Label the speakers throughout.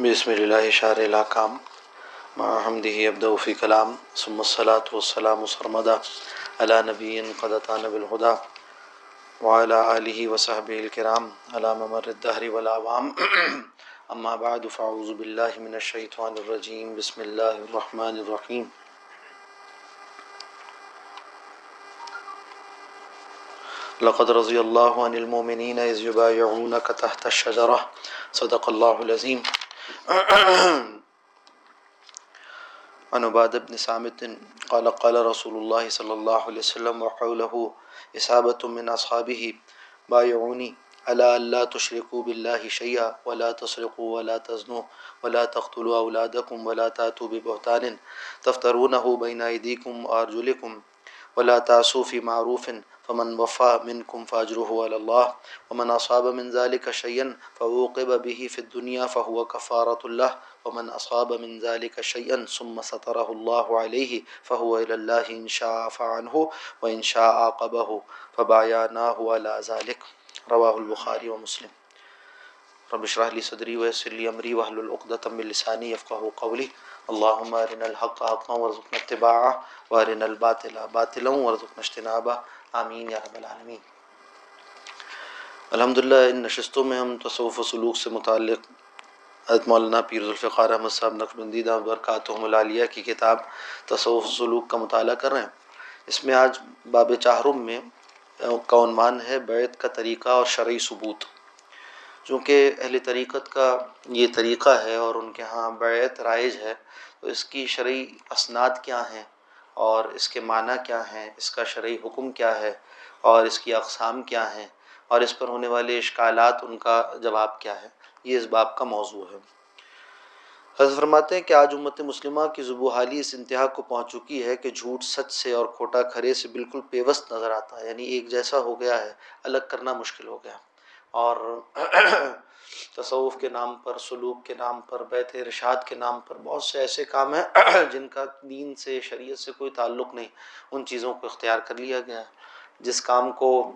Speaker 1: بسم اللہ شار الکام حمدہ ابدو فی کلام ثم الصلاة والسلام سرمدا علی نبی قد قدطان بالہدا وعلى آلہ وصحبہ الکرام علی ممر الدہر والعوام اما بعد فاعوذ باللہ من الشیطان الرجیم بسم اللہ الرحمن الرحیم لقد رضی اللہ عن المومنین اذ یبایعونک تحت الشجرہ صدق اللہ العظیم عن عباد بن سامت قال قال رسول الله صلى الله عليه وسلم وحوله، إصابة من أصحابه، بايعوني على ألا تشركوا بالله شيئا، ولا تسرقوا، ولا تزنوا، ولا تقتلوا أولادكم، ولا تأتوا ببهتان تفترونه بين أيديكم وأرجلكم، ولا تعصوا في معروف فمن وفى منكم فاجره على الله ومن أصاب من ذلك شيئا فوقب به في الدنيا فهو كفارة الله ومن أصاب من ذلك شيئا ثم ستره الله عليه فهو إلى الله إن شاء فعنه وإن شاء عاقبه فبايعناه على ذلك رواه البخاري ومسلم رب اشرح لي صدري ويسر لي امري واحلل عقدة من لساني يفقهوا قولي اللهم ارنا الحق حقا وارزقنا اتباعه وارنا الباطل باطلا وارزقنا اجتنابه آمین یا رب العالمین۔ الحمدللہ، ان نشستوں میں ہم تصوف و سلوک سے متعلق حضرت مولانا پیر ذوالفقار احمد صاحب، نقشبندی دام برکاتہم العالیہ کی کتاب تصوف و سلوک کا مطالعہ کر رہے ہیں۔ اس میں آج باب چاہرم میں کا عنوان ہے بیعت کا طریقہ اور شرعی ثبوت۔ چونکہ اہل طریقت کا یہ طریقہ ہے اور ان کے ہاں بیعت رائج ہے، تو اس کی شرعی اسناد کیا ہیں؟ اور اس کے معنی کیا ہیں؟ اس کا شرعی حکم کیا ہے؟ اور اس کی اقسام کیا ہیں؟ اور اس پر ہونے والے اشکالات ان کا جواب کیا ہے؟ یہ اس باب کا موضوع ہے۔ حضرت فرماتے ہیں کہ آج امت مسلمہ کی زبو حالی اس انتہا کو پہنچ چکی ہے کہ جھوٹ سچ سے اور کھوٹا کھرے سے بالکل پیوست نظر آتا ہے یعنی ایک جیسا ہو گیا ہے، الگ کرنا مشکل ہو گیا۔ اور تصوف کے نام پر، سلوک کے نام پر، بیت ارشاد کے نام پر بہت سے ایسے کام ہیں جن کا دین سے، شریعت سے کوئی تعلق نہیں۔ ان چیزوں کو اختیار کر لیا گیا ہے۔ جس کام کو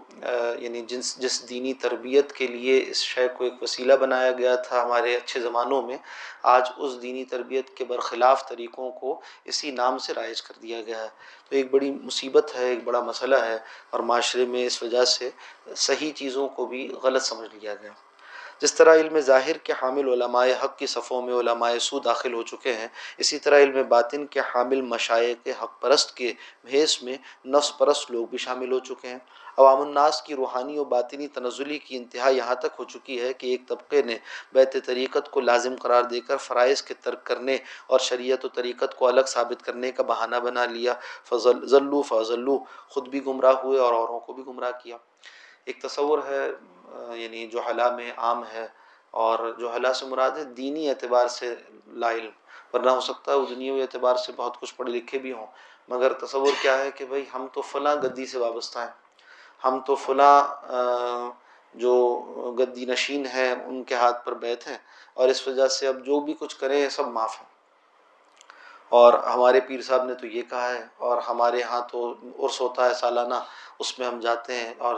Speaker 1: یعنی جنس، جس دینی تربیت کے لیے اس شے کو ایک وسیلہ بنایا گیا تھا ہمارے اچھے زمانوں میں، آج اس دینی تربیت کے برخلاف طریقوں کو اسی نام سے رائج کر دیا گیا ہے۔ تو ایک بڑی مصیبت ہے، ایک بڑا مسئلہ ہے اور معاشرے میں اس وجہ سے صحیح چیزوں کو بھی غلط سمجھ لیا گیا۔ جس طرح علم ظاہر کے حامل علماء حق کی صفوں میں علماء سو داخل ہو چکے ہیں، اسی طرح علم باطن کے حامل مشائق کے حق پرست کے بھیس میں نفس پرست لوگ بھی شامل ہو چکے ہیں۔ عوام الناس کی روحانی و باطنی تنزلی کی انتہا یہاں تک ہو چکی ہے کہ ایک طبقے نے بیت طریقت کو لازم قرار دے کر فرائض کے ترک کرنے اور شریعت و طریقت کو الگ ثابت کرنے کا بہانہ بنا لیا۔ فضل ضلو فضلو خود بھی گمراہ ہوئے اور اوروں کو بھی گمراہ کیا۔ ایک تصور ہے یعنی جو حلا میں عام ہے اور جو حلا سے مراد ہے، دینی اعتبار سے لا علم۔ ورنہ ہو سکتا ہے وہ دنیا اعتبار سے بہت کچھ پڑھے لکھے بھی ہوں۔ مگر تصور کیا ہے کہ بھئی ہم تو فلاں گدی سے وابستہ ہیں۔ ہم تو فلاں جو گدی نشین ہیں، ان کے ہاتھ پر بیت ہیں۔ اور اس وجہ سے اب جو بھی کچھ کریں سب معاف ہیں۔ اور ہمارے پیر صاحب نے تو یہ کہا ہے، اور ہمارے ہاں تو عرس ہوتا ہے سالانہ، اس میں ہم جاتے ہیں اور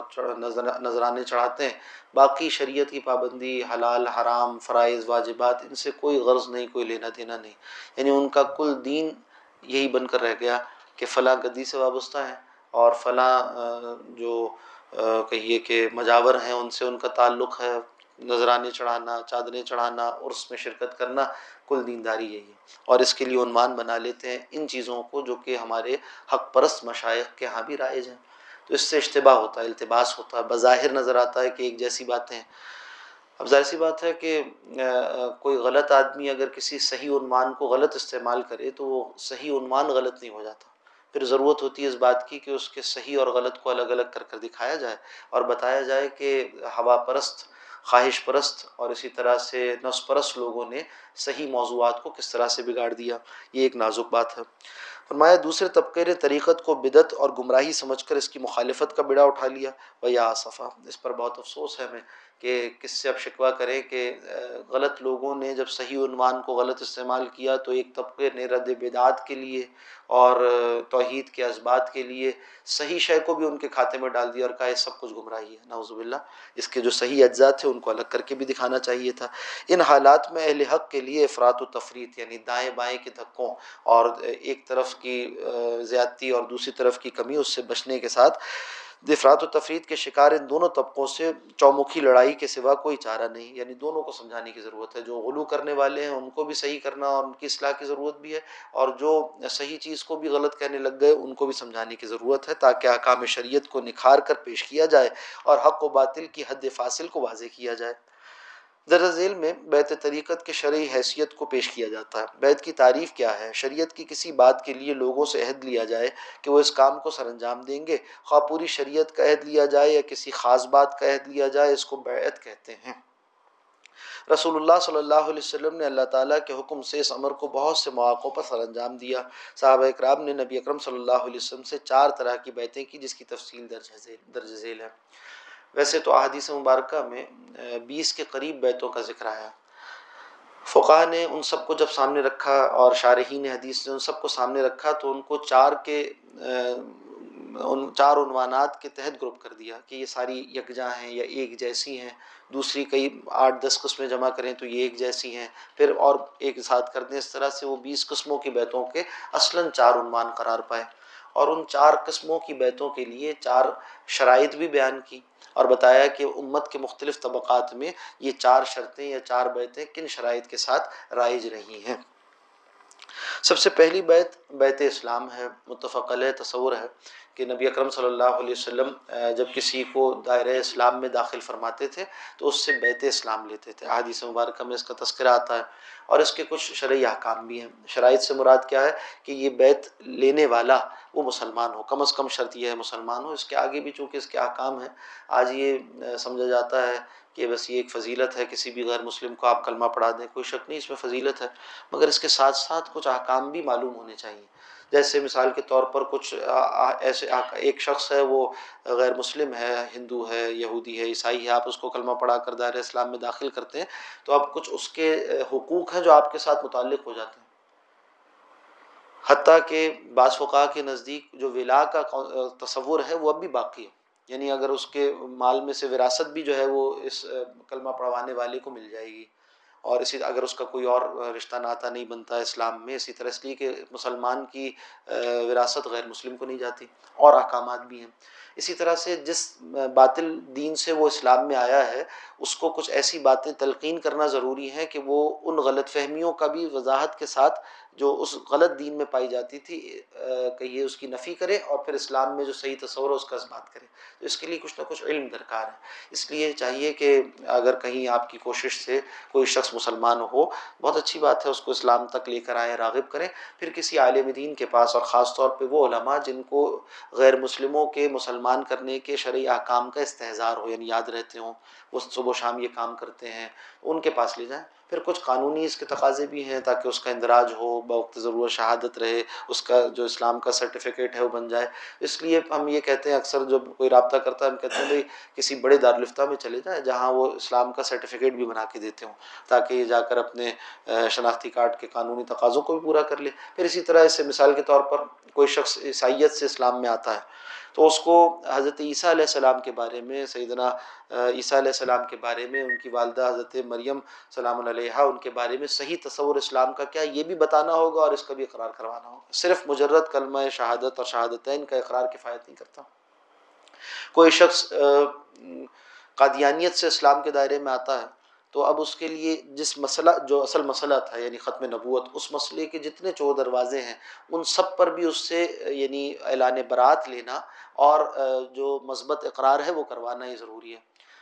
Speaker 1: نذرانے چڑھاتے ہیں۔ باقی شریعت کی پابندی، حلال، حرام، فرائض، واجبات، ان سے کوئی غرض نہیں، کوئی لینا دینا نہیں۔ یعنی ان کا کل دین یہی بن کر رہ گیا کہ فلاں گدی سے وابستہ ہیں اور فلاں جو کہیے کہ مجاور ہیں، ان سے ان کا تعلق ہے۔ نذرانے چڑھانا، چادریں چڑھانا عرس میں شرکت کرنا کل دینداری یہی ہے۔ اور اس کے لیے عنوان بنا لیتے ہیں ان چیزوں کو جو کہ ہمارے حق پرست مشائق کے ہاں بھی رائج ہیں۔ تو اس سے اشتباہ ہوتا ہے، التباس ہوتا ہے، بظاہر نظر آتا ہے کہ ایک جیسی باتیں اب ظاہر سی بات ہے کہ کوئی غلط آدمی اگر کسی صحیح عنوان کو غلط استعمال کرے تو وہ صحیح عنوان غلط نہیں ہو جاتا۔ پھر ضرورت ہوتی ہے اس بات کی کہ اس کے صحیح اور غلط کو الگ الگ کر کر دکھایا جائے اور بتایا جائے کہ ہوا پرست خواہش پرست اور اسی طرح سے نفس پرست لوگوں نے صحیح موضوعات کو کس طرح سے بگاڑ دیا، یہ ایک نازک بات ہے۔ فرمایا، دوسرے طبقے نے طریقت کو بدت اور گمراہی سمجھ کر اس کی مخالفت کا بڑا اٹھا لیا وہ یا صفا۔ اس پر بہت افسوس ہے ہمیں۔ کہ کس سے اب شکوہ کریں کہ غلط لوگوں نے جب صحیح عنوان کو غلط استعمال کیا تو ایک طبقے نے رد بدعات کے لیے اور توحید کے اسبات کے لیے صحیح شے کو بھی ان کے کھاتے میں ڈال دیا اور کہا یہ سب کچھ گمراہی ہے۔ نعوذ باللہ، اس کے جو صحیح اجزاء تھے ان کو الگ کر کے بھی دکھانا چاہیے تھا۔ ان حالات میں اہل حق کے لیے افراد و تفریح یعنی دائیں بائیں کے دھکوں اور ایک طرف کی زیادتی اور دوسری طرف کی کمی، اس سے بچنے کے ساتھ افراد و تفرید کے شکار ان دونوں طبقوں سے چومکھی لڑائی کے سوا کوئی چارہ نہیں یعنی دونوں کو سمجھانے کی ضرورت ہے۔ جو غلو کرنے والے ہیں، ان کو بھی صحیح کرنا اور ان کی اصلاح کی ضرورت بھی ہے۔ اور جو صحیح چیز کو بھی غلط کہنے لگ گئے، ان کو بھی سمجھانے کی ضرورت ہے تاکہ احکام شریعت کو نکھار کر پیش کیا جائے اور حق و باطل کی حد فاصل کو واضح کیا جائے۔ درج ذیل میں بیت طریقت کے شرعی حیثیت کو پیش کیا جاتا ہے۔ بیت کی تعریف کیا ہے؟ شریعت کی کسی بات کے لیے لوگوں سے عہد لیا جائے کہ وہ اس کام کو سر انجام دیں گے؟ خواہ پوری شریعت کا عہد لیا جائے یا کسی خاص بات کا عہد لیا جائے، اس کو بیعت کہتے ہیں۔ رسول اللہ صلی اللہ علیہ وسلم نے اللہ تعالیٰ کے حکم سے اس عمر کو بہت سے مواقعوں پر سر انجام دیا۔ صحابہ اکرام نے نبی اکرم صلی اللہ علیہ وسلم سے چار طرح کی بیتیں کی جس کی تفصیل درج ذیل ہے۔ ویسے تو احادیث مبارکہ میں بیس کے قریب بیتوں کا ذکر آیا۔ فقہ نے ان سب کو جب سامنے رکھا اور شارحین حدیث نے ان سب کو سامنے رکھا تو ان کو چار کے ان، چار عنوانات کے تحت گروپ کر دیا کہ یہ ساری یکجاں ہیں یا ایک جیسی ہیں۔ دوسری کئی آٹھ دس قسمیں جمع کریں تو یہ ایک جیسی ہیں۔ پھر اور ایک ساتھ کر دیں۔ اس طرح سے وہ بیس قسموں کی بیتوں کے اصلاً چار عنوان قرار پائے۔ اور ان چار قسموں کی بیتوں کے لیے چار شرائط بھی بیان کی اور بتایا کہ امت کے مختلف طبقات میں یہ چار شرطیں یا چار بیتیں کن شرائط کے ساتھ رائج رہی ہیں۔ سب سے پہلی بیت بیت اسلام ہے، متفق علیہ تصور ہے کہ نبی اکرم صلی اللہ علیہ وسلم جب کسی کو دائرہ اسلام میں داخل فرماتے تھے تو اس سے بیت اسلام لیتے تھے۔ احادیث مبارکہ میں اس کا تذکرہ آتا ہے اور اس کے کچھ شرعی احکام بھی ہیں۔ شرائط سے مراد کیا ہے کہ یہ بیت لینے والا وہ مسلمان ہو، کم از کم شرط یہ ہے مسلمان ہو۔ اس کے آگے بھی چونکہ اس کے احکام ہیں، آج یہ سمجھا جاتا ہے کہ بس یہ ایک فضیلت ہے، کسی بھی غیر مسلم کو آپ کلمہ پڑھا دیں، کوئی شک نہیں، اس میں فضیلت ہے۔ مگر اس کے ساتھ ساتھ کچھ احکام بھی معلوم ہونے چاہیے۔ جیسے مثال کے طور پر کچھ ایسے ایک شخص ہے، وہ غیر مسلم ہے، ہندو ہے، یہودی ہے، عیسائی ہے، آپ اس کو کلمہ پڑھا کر دائر اسلام میں داخل کرتے ہیں، تو اب کچھ اس کے حقوق ہیں جو آپ کے ساتھ متعلق ہو جاتے ہیں۔ حتیٰ کہ بعض فقہ کے نزدیک جو ولا کا تصور ہے، وہ اب بھی باقی ہے۔ یعنی اگر اس کے مال میں سے وراثت بھی جو ہے، وہ اس کلمہ پڑھوانے والے کو مل جائے گی۔ اور اسی اگر اس کا کوئی اور رشتہ ناتا نہیں بنتا اسلام میں اسی طرح، اس لیے کہ مسلمان کی وراثت غیر مسلم کو نہیں جاتی اور احکامات بھی ہیں۔ اسی طرح سے جس باطل دین سے وہ اسلام میں آیا ہے، اس کو کچھ ایسی باتیں تلقین کرنا ضروری ہیں کہ وہ ان غلط فہمیوں کا بھی وضاحت کے ساتھ جو اس غلط دین میں پائی جاتی تھی کہ یہ اس کی نفی کرے اور پھر اسلام میں جو صحیح تصور ہے، اس کا اس بات کرے۔ تو اس کے لیے کچھ نہ کچھ علم درکار ہے۔ اس لیے چاہیے کہ اگر کہیں آپ کی کوشش سے کوئی شخص مسلمان ہو، بہت اچھی بات ہے، اس کو اسلام تک لے کر آئیں، راغب کریں۔ پھر کسی عالم دین کے پاس اور خاص طور پہ وہ علماء جن کو غیر مسلموں کے مسلمان کرنے کے شرعی احکام کا استحظار ہو یعنی یاد رہتے ہوں، وہ صبح و شام یہ کام کرتے ہیں، ان کے پاس لے جائیں۔ پھر کچھ قانونی اس کے تقاضے بھی ہیں تاکہ اس کا اندراج ہو، بوقت ضرورت، شہادت رہے، اس کا جو اسلام کا سرٹیفکیٹ ہے وہ بن جائے۔ اس لیے ہم یہ کہتے ہیں اکثر جب کوئی رابطہ کرتا ہے، ہم کہتے ہیں بھائی کسی بڑے دارالفتہ میں چلے جائیں جہاں وہ اسلام کا سرٹیفکیٹ بھی بنا کے دیتے ہوں، تاکہ یہ جا کر اپنے شناختی کارڈ کے قانونی تقاضوں کو بھی پورا کر لے۔ پھر اسی طرح اسے مثال کے طور پر کوئی شخص عیسائیت سے اسلام میں آتا ہے تو اس کو حضرت عیسیٰ علیہ السلام کے بارے میں، سیدنا عیسیٰ علیہ السلام کے بارے میں، ان کی والدہ حضرت مریم سلام علیہ ان کے بارے میں صحیح تصور اسلام کا کیا یہ بھی بتانا ہوگا اور اس کا بھی اقرار کروانا ہوگا؟ صرف مجرد کلمہ شہادت اور شہادتین کا اقرار کفایت نہیں کرتا۔ کوئی شخص قادیانیت سے اسلام کے دائرے میں آتا ہے تو اب اس کے لیے جس مسئلہ، جو اصل مسئلہ تھا یعنی ختم نبوت، اس مسئلے کے جتنے چور دروازے ہیں، ان سب پر بھی اس سے یعنی اعلان برات لینا اور جو مثبت اقرار ہے، وہ کروانا ہی ضروری ہے۔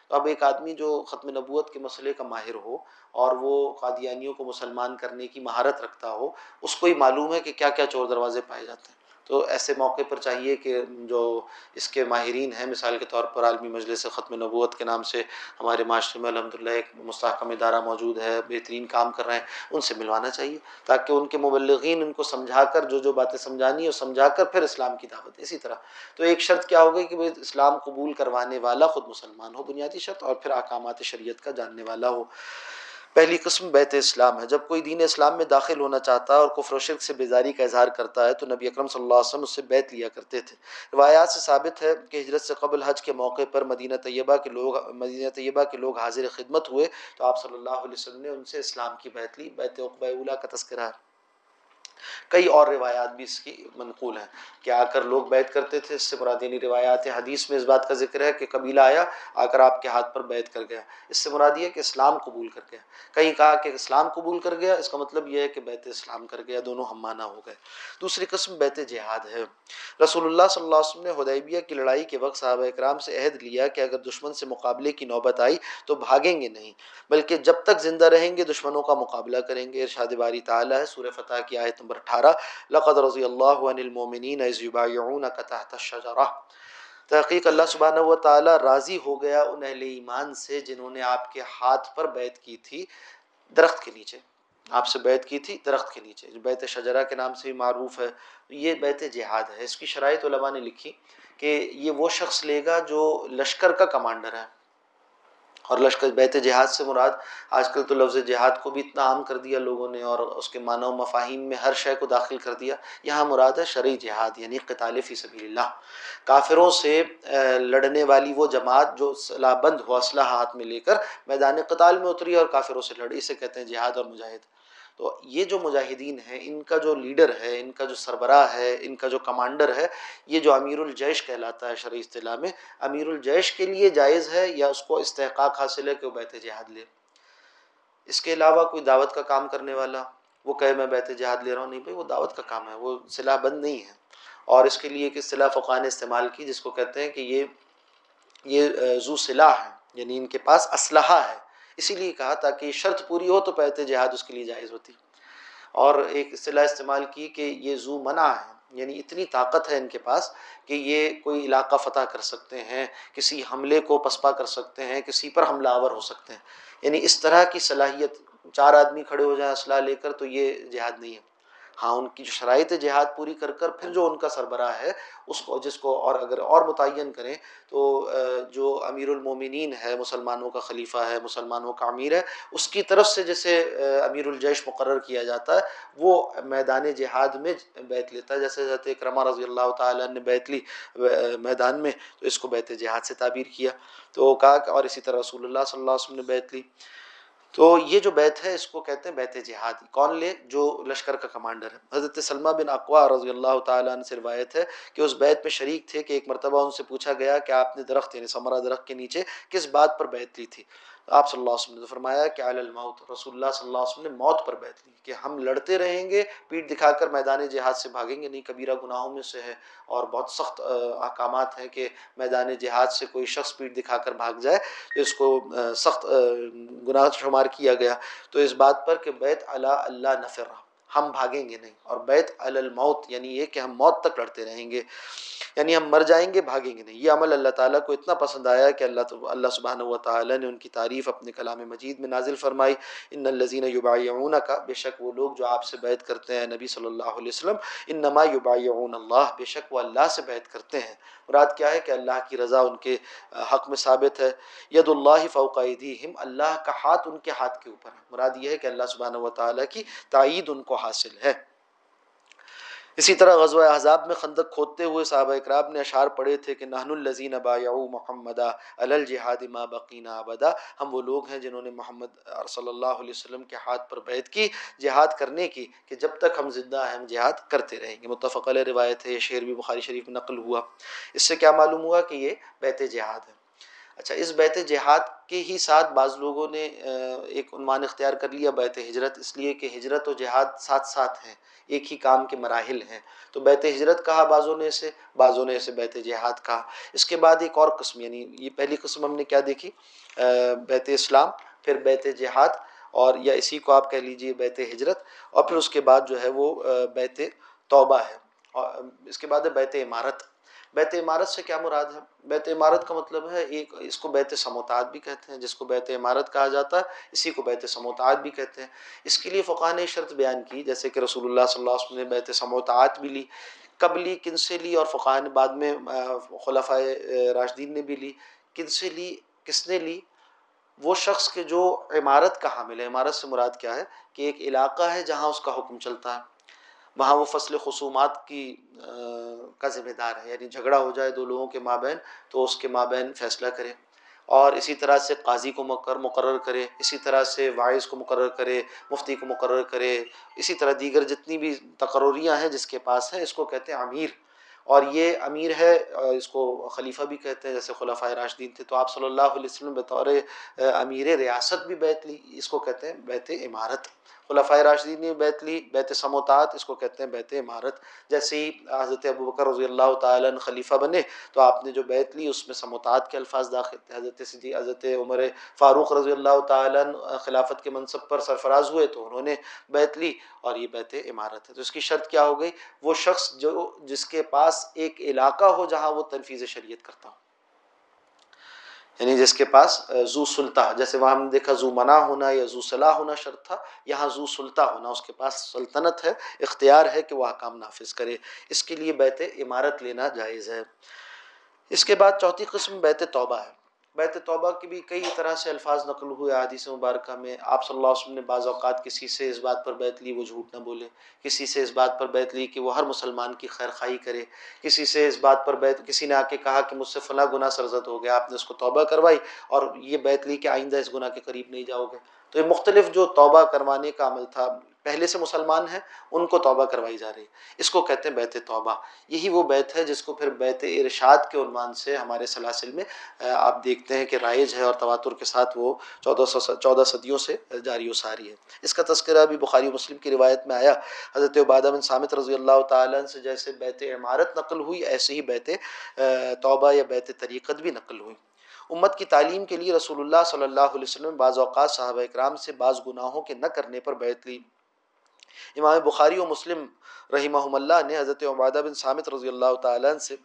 Speaker 1: تو اب ایک آدمی جو ختم نبوت کے مسئلے کا ماہر ہو اور وہ قادیانیوں کو مسلمان کرنے کی مہارت رکھتا ہو، اس کو ہی معلوم ہے کہ کیا کیا چور دروازے پائے جاتے ہیں۔ تو ایسے موقع پر چاہیے کہ جو اس کے ماہرین ہیں، مثال کے طور پر عالمی مجلس ختم نبوت کے نام سے ہمارے معاشرے میں الحمدللہ ایک مستحکم ادارہ موجود ہے، بہترین کام کر رہے ہیں، ان سے ملوانا چاہیے تاکہ ان کے مبلغین ان کو سمجھا کر جو جو باتیں سمجھانی ہے سمجھا کر پھر اسلام کی دعوت، اسی طرح۔ تو ایک شرط کیا ہوگی کہ اسلام قبول کروانے والا خود مسلمان ہو، بنیادی شرط، اور پھر احکامات شریعت کا جاننے والا ہو۔ پہلی قسم بیت اسلام ہے۔ جب کوئی دین اسلام میں داخل ہونا چاہتا ہے اور کفر و شرک سے بیزاری کا اظہار کرتا ہے تو نبی اکرم صلی اللہ علیہ وسلم اس سے بیت لیا کرتے تھے۔ روایات سے ثابت ہے کہ ہجرت سے قبل حج کے موقع پر مدینہ طیبہ کے لوگ، مدینہ طیبہ کے لوگ حاضر خدمت ہوئے تو آپ صلی اللہ علیہ وسلم نے ان سے اسلام کی بیت لی۔ بیت عقبہ اولا کا تذکرہ ہے۔ کئی اور روایات بھی اس کی منقول ہیں کہ آ کر لوگ بیت کرتے تھے، اس سے مرادینی روایات حدیث میں اس بات کا ذکر ہے کہ قبیلہ آیا، آ کر آپ کے ہاتھ پر بیت کر گیا۔ اس سے مراد یہ کہ اسلام قبول کر گیا۔ کہیں کہا کہ اسلام قبول کر گیا، اس کا مطلب یہ ہے کہ بیت اسلام کر گیا، دونوں ہم معنی ہو گئے۔ دوسری قسم بیت جہاد ہے۔ رسول اللہ صلی اللہ علیہ وسلم نے حدیبیہ کی لڑائی کے وقت صحابہ اکرام سے عہد لیا کہ اگر دشمن سے مقابلے کی نوبت آئی تو بھاگیں گے نہیں، بلکہ جب تک زندہ رہیں گے دشمنوں کا مقابلہ کریں گے۔ ارشاد باری تعالیٰ ہے، سورہ فتح کی آیت نمبر اٹھارہ، لقد رضی اللہ عن المومنین از یبایعونک تحت الشجرہ۔ تحقیق اللہ سبحانہ و تعالی راضی ہو گیا ان اہل ایمان سے جنہوں نے آپ کے ہاتھ پر بیعت کی تھی درخت کے نیچے۔ آپ سے بیعت کی تھی درخت کے نیچے۔ بیت شجرہ کے نام سے بھی معروف ہے۔ یہ بیت جہاد ہے۔ اس کی شرائط علماء نے لکھی کہ یہ وہ شخص لے گا جو لشکر کا کمانڈر ہے۔ اور لشکر بیت جہاد سے مراد، آج کل تو لفظ جہاد کو بھی اتنا عام کر دیا لوگوں نے اور اس کے معنی و مفاہیم میں ہر شے کو داخل کر دیا۔ یہاں مراد ہے شرعی جہاد یعنی قتال فی سبیل اللہ۔ کافروں سے لڑنے والی وہ جماعت جو صلاح بند ہو اسلحہ ہاتھ میں لے کر میدان قتال میں اتری اور کافروں سے لڑی، اسے کہتے ہیں جہاد اور مجاہد۔ تو یہ جو مجاہدین ہیں، ان کا جو لیڈر ہے، ان کا جو سربراہ ہے، ان کا جو کمانڈر ہے، یہ جو امیر الجیش کہلاتا ہے شرعی اصطلاح میں، امیر الجیش کے لیے جائز ہے یا اس کو استحقاق حاصل ہے کہ وہ بیت جہاد لے؟ اس کے علاوہ کوئی دعوت کا کام کرنے والا، وہ کہے میں بیت جہاد لے رہا ہوں، نہیں بھائی، وہ دعوت کا کام ہے، وہ صلاح بند نہیں ہے۔ اور اس کے لیے ایک اصطلاح فقہ نے استعمال کی، جس کو کہتے ہیں کہ یہ یہ زو صلاح ہے یعنی ان کے پاس اسلحہ ہے۔ اسی لیے کہا تاکہ شرط پوری ہو تو پیت جہاد اس کے لیے جائز ہوتی۔ اور ایک اصطلاح استعمال کی کہ یہ زو منع ہے یعنی اتنی طاقت ہے ان کے پاس کہ یہ کوئی علاقہ فتح کر سکتے ہیں، کسی حملے کو پسپا کر سکتے ہیں، کسی پر حملہ آور ہو سکتے ہیں۔ یعنی اس طرح کی صلاحیت، چار آدمی کھڑے ہو جائیں اسلحہ لے کر تو یہ جہاد نہیں ہے۔ ہاں ان کی جو شرائط جہاد پوری کر کر پھر جو ان کا سربراہ ہے، اس کو، جس کو اور اگر اور متعین کریں تو جو امیر المومنین ہے، مسلمانوں کا خلیفہ ہے، مسلمانوں کا امیر ہے، اس کی طرف سے جیسے امیر الجیش مقرر کیا جاتا ہے، وہ میدان جہاد میں بیت لیتا ہے۔ جیسے حضرت اکرمہ رضی اللہ تعالیٰ نے بیت لی میدان میں، تو اس کو بیت جہاد سے تعبیر کیا۔ تو کہا اور اسی طرح رسول اللہ صلی اللہ علیہ وسلم نے بیت لی۔ تو یہ جو بیت ہے، اس کو کہتے ہیں بیت جہادی۔ کون لے؟ جو لشکر کا کمانڈر ہے۔ حضرت سلمہ بن اقوا رضی اللہ تعالیٰ عنہ سے روایت ہے کہ اس بیت میں شریک تھے کہ ایک مرتبہ ان سے پوچھا گیا کہ آپ نے درخت یعنی سمرہ درخت کے نیچے کس بات پر بیت لی تھی۔ آپ صلی اللہ علیہ وسلم نے فرمایا کہ علی الموت، رسول اللہ صلی اللہ علیہ وسلم نے موت پر بیت لی کہ ہم لڑتے رہیں گے، پیٹ دکھا کر میدان جہاد سے بھاگیں گے، نہیں کبیرہ گناہوں میں سے ہے۔ اور بہت سخت احکامات ہیں کہ میدان جہاد سے کوئی شخص پیٹ دکھا کر بھاگ جائے اس کو سخت گناہ شمار کیا گیا۔ تو اس بات پر کہ بیت علی اللہ نفر ہم بھاگیں گے نہیں۔ اور بیت الموت یعنی یہ کہ ہم موت تک لڑتے رہیں گے یعنی ہم مر جائیں گے، بھاگیں گے نہیں۔ یہ عمل اللہ تعالیٰ کو اتنا پسند آیا کہ اللہ اللہ سبحانہ و تعالیٰ نے ان کی تعریف اپنے کلام مجید میں نازل فرمائی۔ ان الزین یبایعون کا بے شک وہ لوگ جو آپ سے بیت کرتے ہیں نبی صلی اللہ علیہ وسلم ان نما یبایعون اللہ، بے شک وہ اللہ سے بیت کرتے ہیں۔ مراد کیا ہے کہ اللہ کی رضا ان کے حق میں ثابت ہے۔ ید اللہ فوق ایدیہم، اللہ کا ہاتھ ان کے ہاتھ کے اوپر ہے۔ مراد یہ ہے کہ اللہ سبحانہ و تعالیٰ کی تائید ان کو حاصل ہے۔ اسی طرح غزوہ احزاب میں خندق کھودتے ہوئے صحابہ اکرام نے اشعار پڑھے تھے کہ نہن الزین بایعو محمدہ الجہاد ما بقینا ابدا، ہم وہ لوگ ہیں جنہوں نے محمد صلی اللہ علیہ وسلم کے ہاتھ پر بیعت کی، جہاد کرنے کی کہ جب تک ہم زندہ ہیں، ہم جہاد کرتے رہیں گے۔ متفق علیہ روایت ہے، یہ شعر بھی بخاری شریف میں نقل ہوا۔ اس سے کیا معلوم ہوا کہ یہ بیت جہاد ہے؟ اچھا اس بیت جہاد کے ہی ساتھ بعض لوگوں نے ایک عنوان اختیار کر لیا، بیت ہجرت، اس لیے کہ ہجرت و جہاد ساتھ ساتھ ہیں، ایک ہی کام کے مراحل ہیں۔ تو بیت ہجرت کہا بعضوں نے اسے، بعضوں نے اسے بیت جہاد کہا۔ اس کے بعد ایک اور قسم یعنی یہ پہلی قسم ہم نے کیا دیکھی؟ بیت اسلام، پھر بیت جہاد، اور یا اسی کو آپ کہہ لیجیے بیت ہجرت، اور پھر اس کے بعد جو ہے وہ بیت توبہ ہے۔ اور اس کے بعد ہے بیت عمارت۔ بیت عمارت سے کیا مراد ہے؟ بیت عمارت کا مطلب ہے ایک، اس کو بیت سموتات بھی کہتے ہیں، جس کو بیت عمارت کہا جاتا ہے، اسی کو بیت سموتات بھی کہتے ہیں۔ اس کے لیے فقہ نے شرط بیان کی، جیسے کہ رسول اللہ صلی اللہ علیہ وسلم نے بیت سموتات بھی لی، کب لی، کن سے لی، اور فقہ نے بعد میں خلفۂ راشدین نے بھی لی۔ کن سے لی، کس نے لی؟ وہ شخص کے جو عمارت کا حامل ہے۔ عمارت سے مراد کیا ہے؟ کہ ایک علاقہ ہے جہاں اس کا حکم چلتا ہے۔ وہاں وہ فصل خصومات کی کا ذمہ دار ہے۔ یعنی جھگڑا ہو جائے دو لوگوں کے مابین تو اس کے مابین فیصلہ کرے۔ اور اسی طرح سے قاضی کو مقرر مقرر کرے، اسی طرح سے واعظ کو مقرر کرے، مفتی کو مقرر کرے، اسی طرح دیگر جتنی بھی تقرریاں ہیں جس کے پاس ہیں اس کو کہتے ہیں امیر۔ اور یہ امیر ہے اس کو خلیفہ بھی کہتے ہیں، جیسے خلفۂ راشدین تھے۔ تو آپ صلی اللہ علیہ وسلم بطور امیر ریاست بھی بیت لی، اس کو کہتے ہیں بیت عمارت خلفۂ راشدین نے بیت لی، بیت سموتات، اس کو کہتے ہیں بیت عمارت۔ جیسے ہی حضرت ابو بکر رضی اللہ تعالیٰ خلیفہ بنے، تو آپ نے جو بیت لی، اس میں سموتات کے الفاظ داخل تھے۔ حضرت صدی حضرت عمر فاروق رضی اللہ تعالیٰ خلافت کے منصب پر سرفراز ہوئے، تو انہوں نے بیت لی اور یہ بیت عمارت ہے۔ تو اس کی شرط کیا ہو گئی؟ وہ شخص جو، جس کے پاس ایک علاقہ ہو جہاں وہ تنفیذ شریعت کرتا ہو۔ یعنی جس کے پاس زو سلطہ، جیسے وہاں ہم نے دیکھا زو منع ہونا یا زو صلاح ہونا شرط تھا، یہاں زو سلطہ ہونا، اس کے پاس سلطنت ہے، اختیار ہے کہ وہ حکام نافذ کرے۔ اس کے لیے بیت عمارت لینا جائز ہے۔ اس کے بعد چوتھی قسم بیت توبہ ہے۔ بیت توبہ کی بھی کئی طرح سے الفاظ نقل ہوئے حدیث مبارکہ میں۔ آپ صلی اللہ علیہ وسلم نے بعض اوقات کسی سے اس بات پر بیت لی وہ جھوٹ نہ بولے، کسی سے اس بات پر بیت لی کہ وہ ہر مسلمان کی خیر خواہی کرے، کسی سے اس بات پر بیت کسی نے آ کے کہا کہ مجھ سے فلاں گناہ سرزد ہو گیا، آپ نے اس کو توبہ کروائی اور یہ بیت لی کہ آئندہ اس گناہ کے قریب نہیں جاؤ گے۔ تو یہ مختلف جو توبہ کروانے کا عمل تھا پہلے سے مسلمان ہیں، ان کو توبہ کروائی جا رہی ہے۔ اس کو کہتے ہیں بیت توبہ۔ یہی وہ بیت ہے جس کو پھر بیت ارشاد کے عنوان سے ہمارے سلاسل میں آپ دیکھتے ہیں کہ رائج ہے اور تواتر کے ساتھ وہ چودہ سو چودہ صدیوں سے جاری و ساری ہے۔ اس کا تذکرہ بھی بخاری مسلم کی روایت میں آیا۔ حضرت عبادہ بن سامت رضی اللہ تعالیٰ سے جیسے بیت عمارت نقل ہوئی، ایسے ہی بیت توبہ یا بیت طریقت بھی نقل ہوئی۔ امت کی تعلیم کے لیے رسول اللہ صلی اللہ علیہ وسلم بعض اوقات صحابہ اکرام سے بعض گناہوں کے نہ کرنے پر بیت لی۔ امام بخاری و مسلم رحمہ اللہ نے حضرت عبادہ بن سامت رضی اللہ تعالیٰ عنہ سے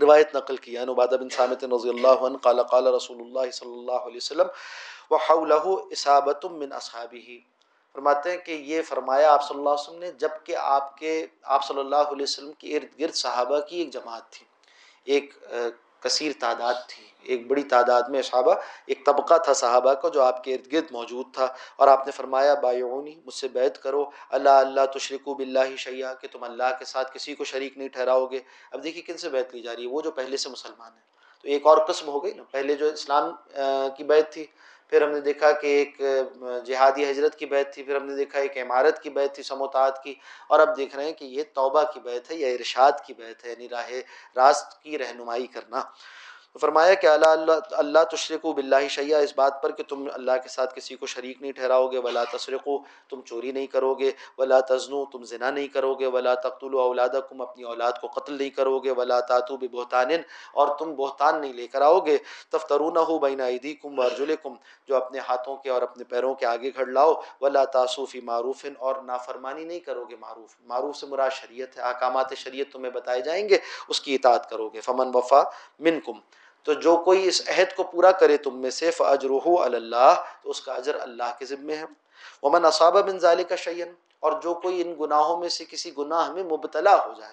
Speaker 1: روایت نقل کیا یعنی عبادہ بن سامت رضی اللہ عنہ قال قال رسول اللہ صلی اللہ علیہ وسلم وحولہ اصابت من اصحابہ فرماتے ہیں کہ یہ فرمایا آپ صلی اللہ علیہ وسلم نے جبکہ آپ کے، آپ صلی اللہ علیہ وسلم کے ارد گرد صحابہ کی ایک جماعت تھی۔ ایک کثیر تعداد تھی۔ ایک بڑی تعداد میں صحابہ، ایک طبقہ تھا صحابہ کا جو آپ کے ارد گرد موجود تھا۔ اور آپ نے فرمایا، بایعونی، مجھ سے بیت کرو۔ اللہ اللہ، تشرکو باللہ شیعہ کہ تم اللہ کے ساتھ کسی کو شریک نہیں ٹھہراؤ گے۔ اب دیکھیے کن سے بیت لی جا رہی ہے۔ وہ جو پہلے سے مسلمان ہیں۔ تو ایک اور قسم ہو گئی نا۔ پہلے جو اسلام کی بیت تھی پھر ہم نے دیکھا کہ ایک جہادی حجرت کی بیت تھی، پھر ہم نے دیکھا ایک عمارت کی بیت تھی سموتات کی، اور اب دیکھ رہے ہیں کہ یہ توبہ کی بیت ہے یا ارشاد کی بیت ہے یعنی راہ راست کی رہنمائی کرنا۔ تو فرمایا کہ اللہ اللہ اللہ تشرق و بلّہ شیعہ اس بات پر کہ تم اللہ کے ساتھ کسی کو شریک نہیں ٹھہراؤ گے ولا تشرق و تم چوری نہیں کرو گے ولا تزنو، تم زنا نہیں کرو گے ولا تقتل و اولاد کم اپنی اولاد کو قتل نہیں کرو گے ولا تاتو بہتان اور تم بہتان نہیں لے کر آؤ گے تفترون ہو بین عیدی کم ورجل کم جو اپنے ہاتھوں کے اور اپنے پیروں کے آگے گھڑ لاؤ، ولا تاسوفی معروف اور نافرمانی نہیں کرو گے معروف۔ معروف سے مراد شریعت ہے، احکامات شریعت تمہیں بتائے جائیں گے، اس کی اطاعت کرو گے فمن وفا من کم تو جو کوئی اس عہد کو پورا کرے تم میں سے فجر اللہ تو اس کا اجر اللہ کے ذمے ہے۔ ومن اصاب بن ظال کا شعین اور جو کوئی ان گناہوں میں سے کسی گناہ میں مبتلا ہو جائے،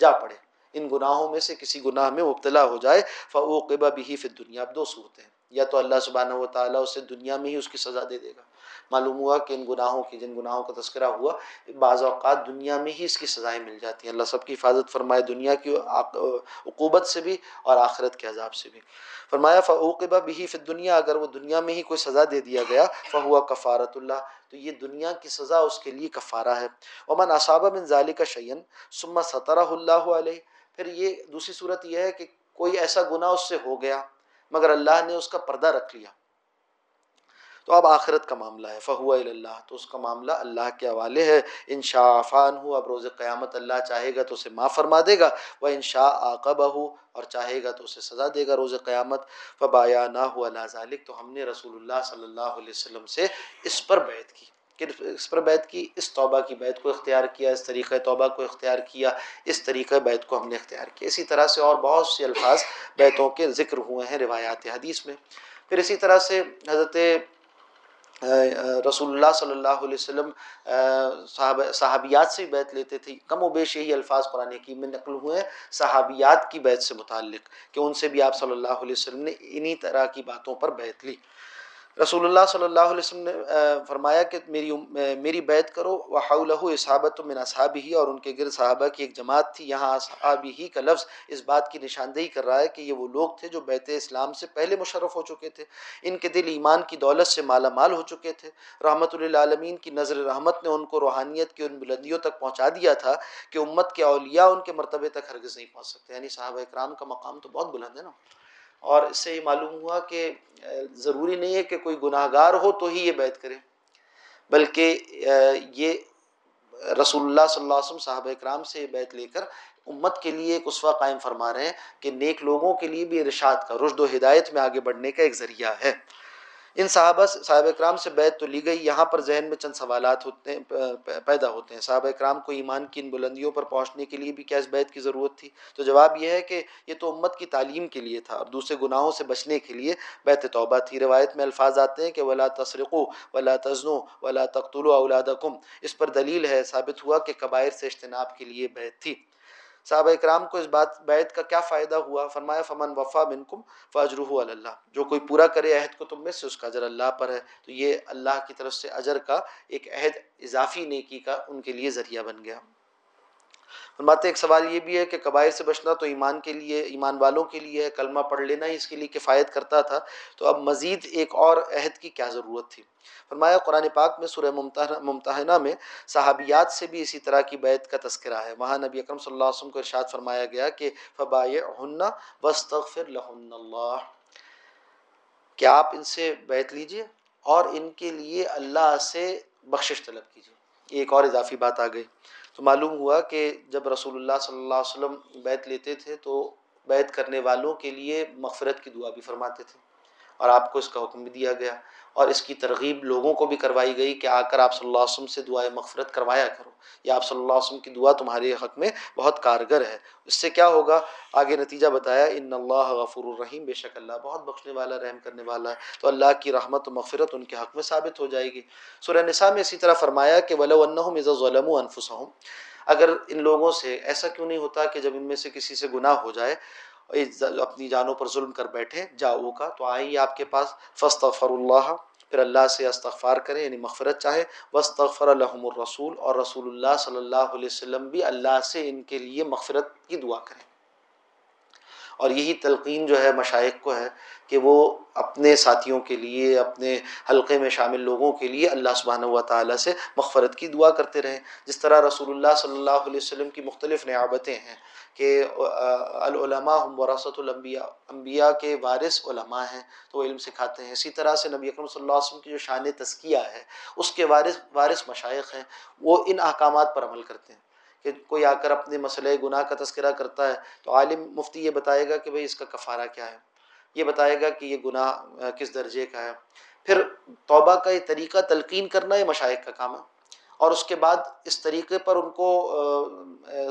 Speaker 1: جا پڑے۔ ان گناہوں میں سے کسی گناہ میں مبتلا ہو جائے فوقبہ بھی فی دنیا اب دو صورتیں ہیں۔ یا تو اللہ سبحانہ و تعالیٰ اسے دنیا میں ہی اس کی سزا دے دے گا۔ معلوم ہوا کہ ان گناہوں کی جن گناہوں کا تذکرہ ہوا، بعض اوقات دنیا میں ہی اس کی سزائیں مل جاتی ہیں۔ اللہ سب کی حفاظت فرمائے، دنیا کی عقوبت سے بھی اور آخرت کے عذاب سے بھی۔ فرمایا فعوقبہ بھی فی دنیا اگر وہ دنیا میں ہی کوئی سزا دے دیا گیا فہوا کفارت اللہ، تو یہ دنیا کی سزا اس کے لیے کفارہ ہے۔ امن اصابہ بن ظالی کا شعین سما سطرہ اللہ علیہ پھر یہ دوسری صورت یہ ہے کہ کوئی ایسا گناہ اس سے ہو گیا، مگر اللہ نے اس کا پردہ رکھ لیا۔ تو اب آخرت کا معاملہ ہے۔ فہو اللہ، تو اس کا معاملہ اللہ کے حوالے ہے۔ ان شاء فان ہو اب روز قیامت اللہ چاہے گا تو اسے معاف فرما دے گا۔ وہ ان شاء عقبہ ہو اور چاہے گا تو اسے سزا دے گا روز قیامت۔ فبایا نہ ہو اللہ ذالک تو ہم نے رسول اللہ صلی اللہ علیہ وسلم سے اس پر بیت کی۔ کہ اس پر بیت کی، اس توبہ کی بیت کو اختیار کیا، اس طریقہ توبہ کو اختیار کیا، اس طریقہ بیت کو ہم نے اختیار کیا۔ اسی طرح سے اور بہت سے الفاظ بیتوں کے ذکر ہوئے ہیں، روایات حدیث میں۔ پھر اسی طرح سے حضرت رسول اللہ صلی اللہ علیہ وسلم صحاب صحابیات سے بیت لیتے تھے۔ کم و بیش یہی الفاظ قرآن حکیم میں نقل ہوئے ہیں۔ صحابیات کی بیت سے متعلق کہ ان سے بھی آپ صلی اللہ علیہ وسلم نے انہی طرح کی باتوں پر بیت لی۔ رسول اللہ صلی اللہ علیہ وسلم نے فرمایا کہ میری میری بیت کرو وحولہ اصحابت من اصحابی ہی اور ان کے گر صحابہ کی ایک جماعت تھی۔ یہاں اصحابی ہی کا لفظ اس بات کی نشاندہی کر رہا ہے کہ یہ وہ لوگ تھے جو بیت اسلام سے پہلے مشرف ہو چکے تھے۔ ان کے دل ایمان کی دولت سے مالا مال ہو چکے تھے۔ رحمت للعالمین کی نظر رحمت نے ان کو روحانیت کی ان بلندیوں تک پہنچا دیا تھا کہ امت کے اولیاء ان کے مرتبے تک ہرگز نہیں پہنچ سکتے۔ یعنی صحابہ اکرام کا مقام تو بہت بلند ہے نا۔ اور اس سے یہ معلوم ہوا کہ ضروری نہیں ہے کہ کوئی گناہ گار ہو تو ہی یہ بیت کرے۔ بلکہ یہ رسول اللہ صلی اللہ علیہ وسلم، صحابہ اکرام سے یہ بیت لے کر امت کے لیے ایک اسوا قائم فرما رہے ہیں کہ نیک لوگوں کے لیے بھی ارشاد کا رشد و ہدایت میں آگے بڑھنے کا ایک ذریعہ ہے۔ ان صحابہ صحابہ اکرام سے بیت تو لی گئی، یہاں پر ذہن میں چند سوالات ہوتے ہیں پیدا ہوتے ہیں۔ صحابہ اکرام کو ایمان کی ان بلندیوں پر پہنچنے کے لیے بھی کیا اس بیت کی ضرورت تھی؟ تو جواب یہ ہے کہ یہ تو امت کی تعلیم کے لیے تھا اور دوسرے گناہوں سے بچنے کے لیے بیت توبہ تھی۔ روایت میں الفاظ آتے ہیں کہ ولا تسرقو ولا تزنو ولا تقتلو اولادکم اس پر دلیل ہے، ثابت ہوا کہ قبائر سے اجتناب کے لیے بیت تھی۔ صحابہ اکرام کو اس بات بیت کا کیا فائدہ ہوا؟ فرمایا، فمن وفا منکم فاجرہ اللہ جو کوئی پورا کرے عہد کو تم میں سے، اس کا اجر اللہ پر ہے۔ تو یہ اللہ کی طرف سے اجر کا ایک عہد، اضافی نیکی کا ان کے لیے ذریعہ بن گیا۔ فرماتے ایک سوال یہ بھی ہے کہ قبائل سے بچنا تو ایمان کے لیے، ایمان والوں کے لیے ہے، کلمہ پڑھ لینا ہی اس کے لیے کفایت کرتا تھا۔ تو اب مزید ایک اور عہد کی کیا ضرورت تھی؟ فرمایا، قرآن پاک میں سورہ ممتحنہ میں صحابیات سے بھی اسی طرح کی بیت کا تذکرہ ہے۔ وہاں نبی اکرم صلی اللہ علیہ وسلم کو ارشاد فرمایا گیا کہ فباء وسطر لہن اللہ کہ آپ ان سے بیت لیجیے؟ اور ان کے لیے اللہ سے بخشش طلب کیجیے ایک اور اضافی بات آ گئی۔ تو معلوم ہوا کہ جب رسول اللہ صلی اللہ علیہ وسلم بیت لیتے تھے تو بیت کرنے والوں کے لیے مغفرت کی دعا بھی فرماتے تھے اور آپ کو اس کا حکم بھی دیا گیا۔ اور اس کی ترغیب لوگوں کو بھی کروائی گئی کہ آ کر آپ صلی اللہ علیہ وسلم سے دعائیں مغفرت کروایا کرو۔ یا آپ صلی اللہ علیہ وسلم کی دعا تمہارے حق میں بہت کارگر ہے۔ اس سے کیا ہوگا؟ آگے نتیجہ بتایا، ان اللہ غفور الرحیم، بے شک اللہ بہت بخشنے والا، رحم کرنے والا ہے۔ تو اللہ کی رحمت و مغفرت ان کے حق میں ثابت ہو جائے گی۔ سورہ نساء میں اسی طرح فرمایا کہ ولو انہم اذا ظلموا انفسهم اگر ان لوگوں سے ایسا کیوں نہیں ہوتا کہ جب ان میں سے کسی سے گناہ ہو جائے اپنی جانوں پر ظلم کر بیٹھے جاؤ کا تو آئیں آپ کے پاس فستغفر اللہ، پھر اللہ سے استغفار کریں یعنی مغفرت چاہے وسطر الحم الرسول، اور رسول اللہ صلی اللہ علیہ وسلم بھی اللہ سے ان کے لیے مغفرت کی دعا کریں۔ اور یہی تلقین جو ہے مشائق کو ہے کہ وہ اپنے ساتھیوں کے لیے، اپنے حلقے میں شامل لوگوں کے لیے اللہ سبحانہ و تعالیٰ سے مغفرت کی دعا کرتے رہیں۔ جس طرح رسول اللہ صلی اللہ علیہ وسلم کی مختلف نعابتیں ہیں کہ العلماء ہم وراثت الانبیاء، انبیاء کے وارث علماء ہیں تو وہ علم سکھاتے ہیں۔ اسی طرح سے نبی اکرم صلی اللہ علیہ وسلم کی جو شان تزکیہ ہے، اس کے وارث وارث مشائق ہیں، وہ ان احکامات پر عمل کرتے ہیں۔ کہ کوئی آ کر اپنے مسئلے، گناہ کا تذکرہ کرتا ہے تو عالم مفتی یہ بتائے گا کہ بھئی اس کا کفارہ کیا ہے؟ یہ بتائے گا کہ یہ گناہ، کس درجے کا ہے؟ پھر توبہ کا یہ طریقہ تلقین کرنا یہ مشائق کا کام ہے؟ اور اس کے بعد اس طریقے پر ان کو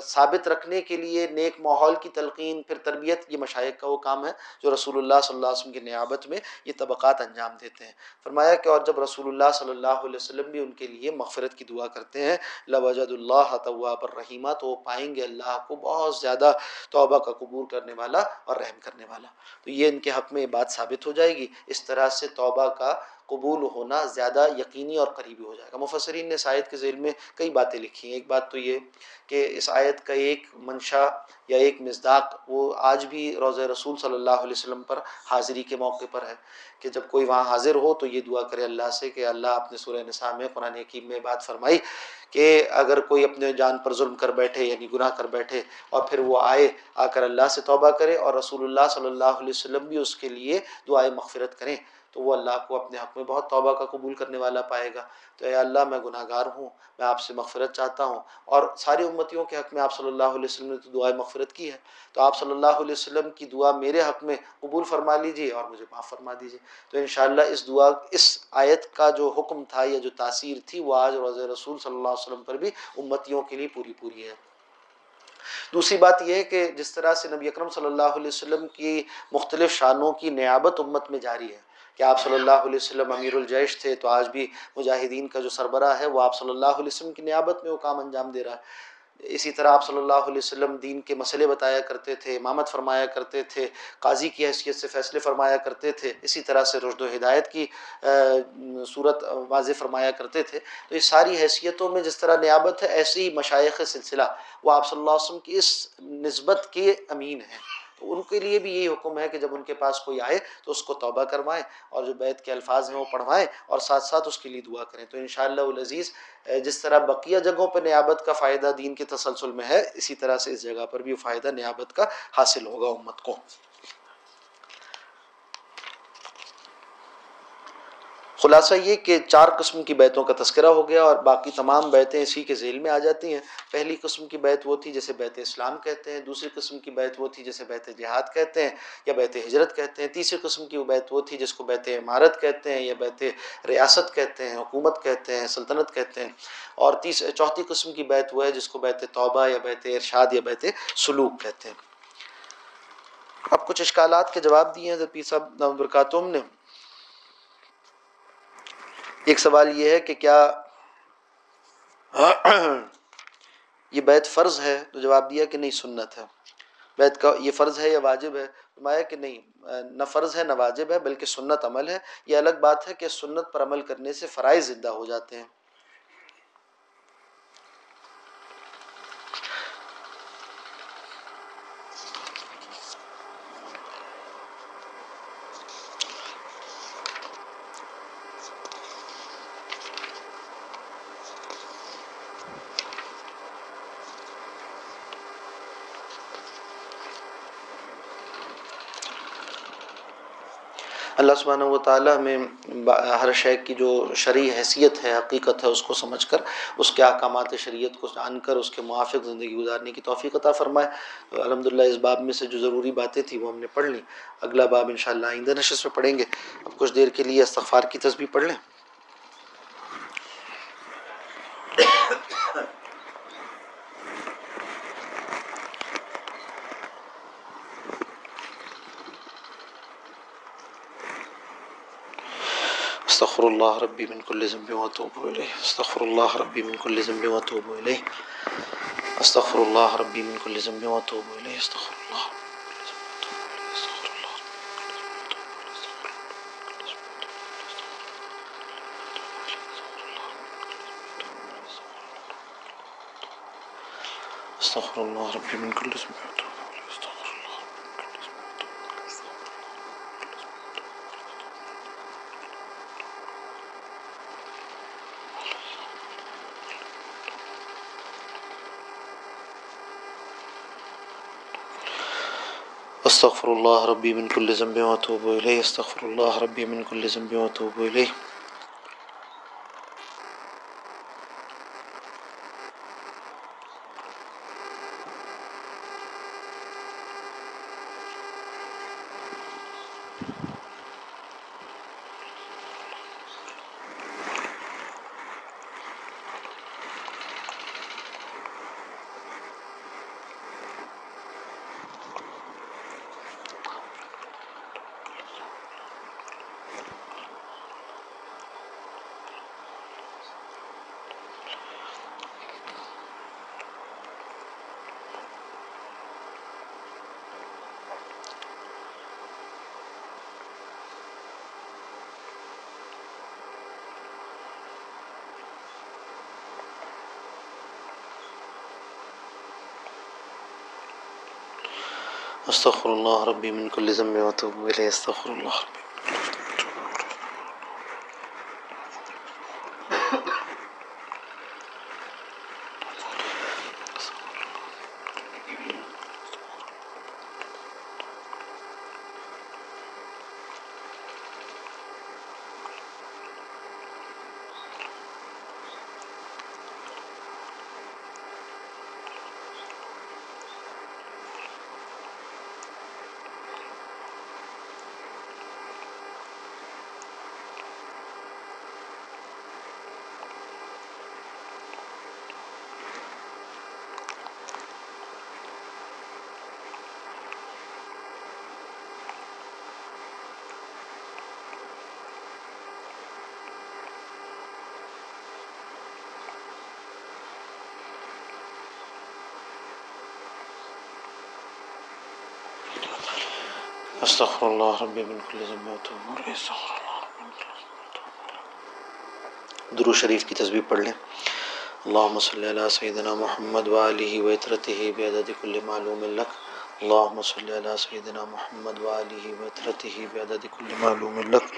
Speaker 1: ثابت رکھنے کے لیے نیک ماحول کی تلقین، پھر تربیت، یہ مشائق کا وہ کام ہے جو رسول اللہ صلی اللہ علیہ وسلم کی نیابت میں یہ طبقات انجام دیتے ہیں۔ فرمایا کہ اور جب رسول اللہ صلی اللہ علیہ وسلم بھی ان کے لیے مغفرت کی دعا کرتے ہیں، لوجد اللہ طواب الرحیمہ تو وہ پائیں گے اللہ کو بہت زیادہ توبہ کا قبول کرنے والا اور رحم کرنے والا۔ تو یہ ان کے حق میں یہ بات ثابت ہو جائے گی۔ اس طرح سے توبہ کا قبول ہونا زیادہ یقینی اور قریبی ہو جائے گا۔ مفسرین نے اس آیت کے ذیل میں کئی باتیں لکھی ہیں۔ ایک بات تو یہ کہ اس آیت کا ایک منشا یا ایک مزداق وہ آج بھی روضہ رسول صلی اللہ علیہ وسلم پر حاضری کے موقع پر ہے کہ جب کوئی وہاں حاضر ہو تو یہ دعا کرے اللہ سے کہ اللہ اپنے سورہ نساء میں قرآن حکیم میں بات فرمائی کہ اگر کوئی اپنے جان پر ظلم کر بیٹھے یعنی گناہ کر بیٹھے اور پھر وہ آئے، آ کر اللہ سے توبہ کرے اور رسول اللہ صلی اللہ علیہ وسلم بھی اس کے لیے دعائیں مغفرت کریں۔ تو وہ اللہ کو اپنے حق میں بہت توبہ کا قبول کرنے والا پائے گا۔ تو اے اللہ، میں گناہ گار ہوں، میں آپ سے مغفرت چاہتا ہوں۔ اور ساری امتیوں کے حق میں آپ صلی اللہ علیہ وسلم نے تو دعائیں مغفرت کی ہے۔ تو آپ صلی اللہ علیہ وسلم کی دعا میرے حق میں قبول فرما لیجیے اور مجھے معاف فرما دیجیے تو انشاءاللہ اس دعا، اس آیت کا جو حکم تھا یا جو تاثیر تھی، وہ آج روز رسول صلی اللہ علیہ وسلم پر بھی امتیوں کے لیے پوری پوری ہے۔ دوسری بات یہ ہے کہ جس طرح سے نبی اکرم صلی اللہ علیہ وسلم کی مختلف شانوں کی نیابت امت میں جاری ہے۔ کہ آپ صلی اللہ علیہ وسلم امیر الجیش تھے، تو آج بھی مجاہدین کا جو سربراہ ہے، وہ آپ صلی اللہ علیہ وسلم کی نیابت میں وہ کام انجام دے رہا ہے۔ اسی طرح آپ صلی اللہ علیہ وسلم دین کے مسئلے بتایا کرتے تھے، امامت فرمایا کرتے تھے، قاضی کی حیثیت سے فیصلے فرمایا کرتے تھے۔ اسی طرح سے رشد و ہدایت کی صورت واضح فرمایا کرتے تھے۔ تو یہ ساری حیثیتوں میں جس طرح نیابت ہے، ایسی ہی مشائق سلسلہ وہ آپ صلی اللہ علیہ وسلم کی اس نسبت کے امین ہیں۔ تو ان کے لیے بھی یہی حکم ہے کہ جب ان کے پاس کوئی آئے تو اس کو توبہ کروائیں اور جو بیت کے الفاظ ہیں وہ پڑھوائیں اور ساتھ ساتھ اس کے لیے دعا کریں۔ تو انشاءاللہ العزیز جس طرح بقیہ جگہوں پہ نیابت کا فائدہ دین کے تسلسل میں ہے، اسی طرح سے اس جگہ پر بھی فائدہ نیابت کا حاصل ہوگا امت کو۔ خلاصہ یہ کہ چار قسم کی بیتوں کا تذکرہ ہو گیا اور باقی تمام بیتیں اسی کے ذیل میں آ جاتی ہیں۔ پہلی قسم کی بیت وہ تھی جسے بیت اسلام کہتے ہیں، دوسری قسم کی بیت وہ تھی جسے بیت جہاد کہتے ہیں یا بیت ہجرت کہتے ہیں، تیسری قسم کی وہ بیت وہ تھی جس کو بیت عمارت کہتے ہیں یا بیت ریاست کہتے ہیں، حکومت کہتے ہیں، سلطنت کہتے ہیں۔ اور تیس، چوتھی قسم کی بیت وہ ہے جس کو بیت توبہ یا بیت ارشاد یا بیت سلوک کہتے ہیں۔ اب کچھ اشکالات کے جواب دیے ہیں پیر صاحب برکاتم نے۔ ایک سوال یہ ہے کہ کیا یہ بیت فرض ہے؟ تو جواب دیا کہ نہیں، سنت ہے۔ بیت کا یہ فرض ہے یا واجب ہے؟ فرمایا کہ نہیں، نہ فرض ہے نہ واجب ہے، بلکہ سنت عمل ہے۔ یہ الگ بات ہے کہ سنت پر عمل کرنے سے فرائض زندہ ہو جاتے ہیں۔ اللہ سبحانہ و تعالیٰ میں ہر شے کی جو شرعی حیثیت ہے، حقیقت ہے، اس کو سمجھ کر، اس کے احکامات شریعت کو جان کر، اس کے موافق زندگی گزارنے کی توفیق عطا فرمائے۔ الحمد للہ اس باب میں سے جو ضروری باتیں تھیں وہ ہم نے پڑھ لیں۔ اگلا باب انشاءاللہ آئندہ نشست میں پڑھیں گے۔ اب کچھ دیر کے لیے استغفار کی تصویر پڑھ لیں۔ استغفر الله ربي من كل ذنب واتوب اليه استغفر الله ربي من كل ذنب واتوب اليه استغفر الله ربي من كل ذنب واتوب اليه استغفر الله استغفر الله ربي من كل ذنب واتوب استغفر الله ربي من كل ذنب واتوب اليه استغفر الله ربي من كل ذنب واتوب اليه استغفر الله ربي من كل ذنب واتوب اليه استغفر الله ربي. استغفر اللہ ربی من کل ذنب واتوب الیہ استغفر اللہ ربی من کل ذنب واتوب الیہ درود شریف کی تسبیح پڑھ لیں۔ اللہم صلی علی سیدنا محمد وآلہ ویترتہ بیعدد کل معلوم لک اللہم صلی علی سیدنا محمد وآلہ ویترتہ بیعدد کل معلوم لک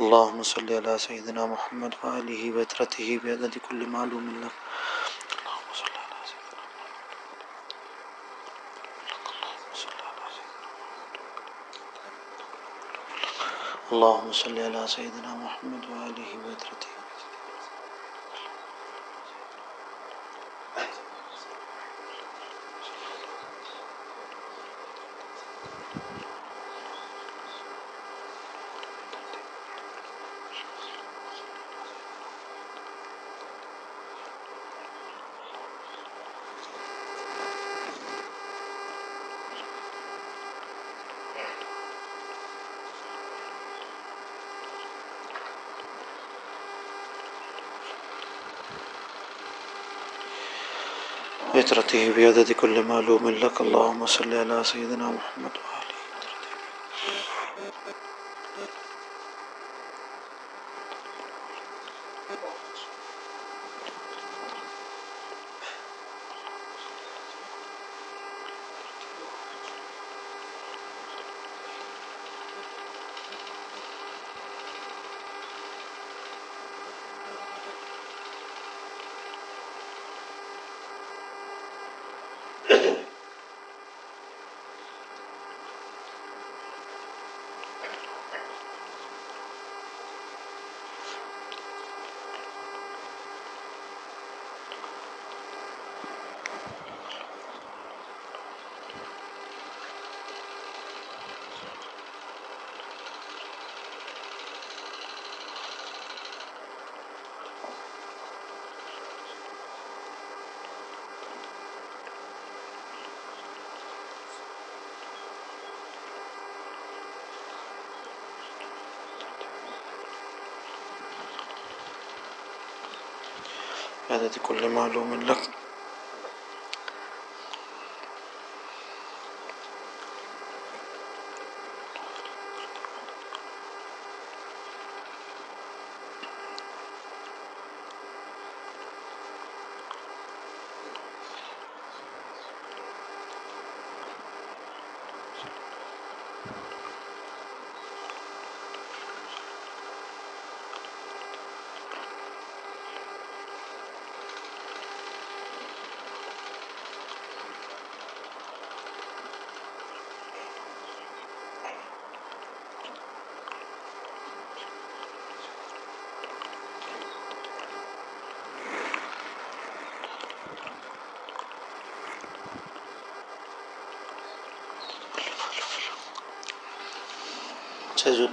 Speaker 1: اللہم صلی علی سیدنا محمد وآلہ ویترتہ بیعدد کل معلوم لک اللهم صل على سيدنا محمد وآله وآله فطرته بيدد كل معلوم لك اللهم صل على سيدنا محمد وعلى عدد كل معلوم لك.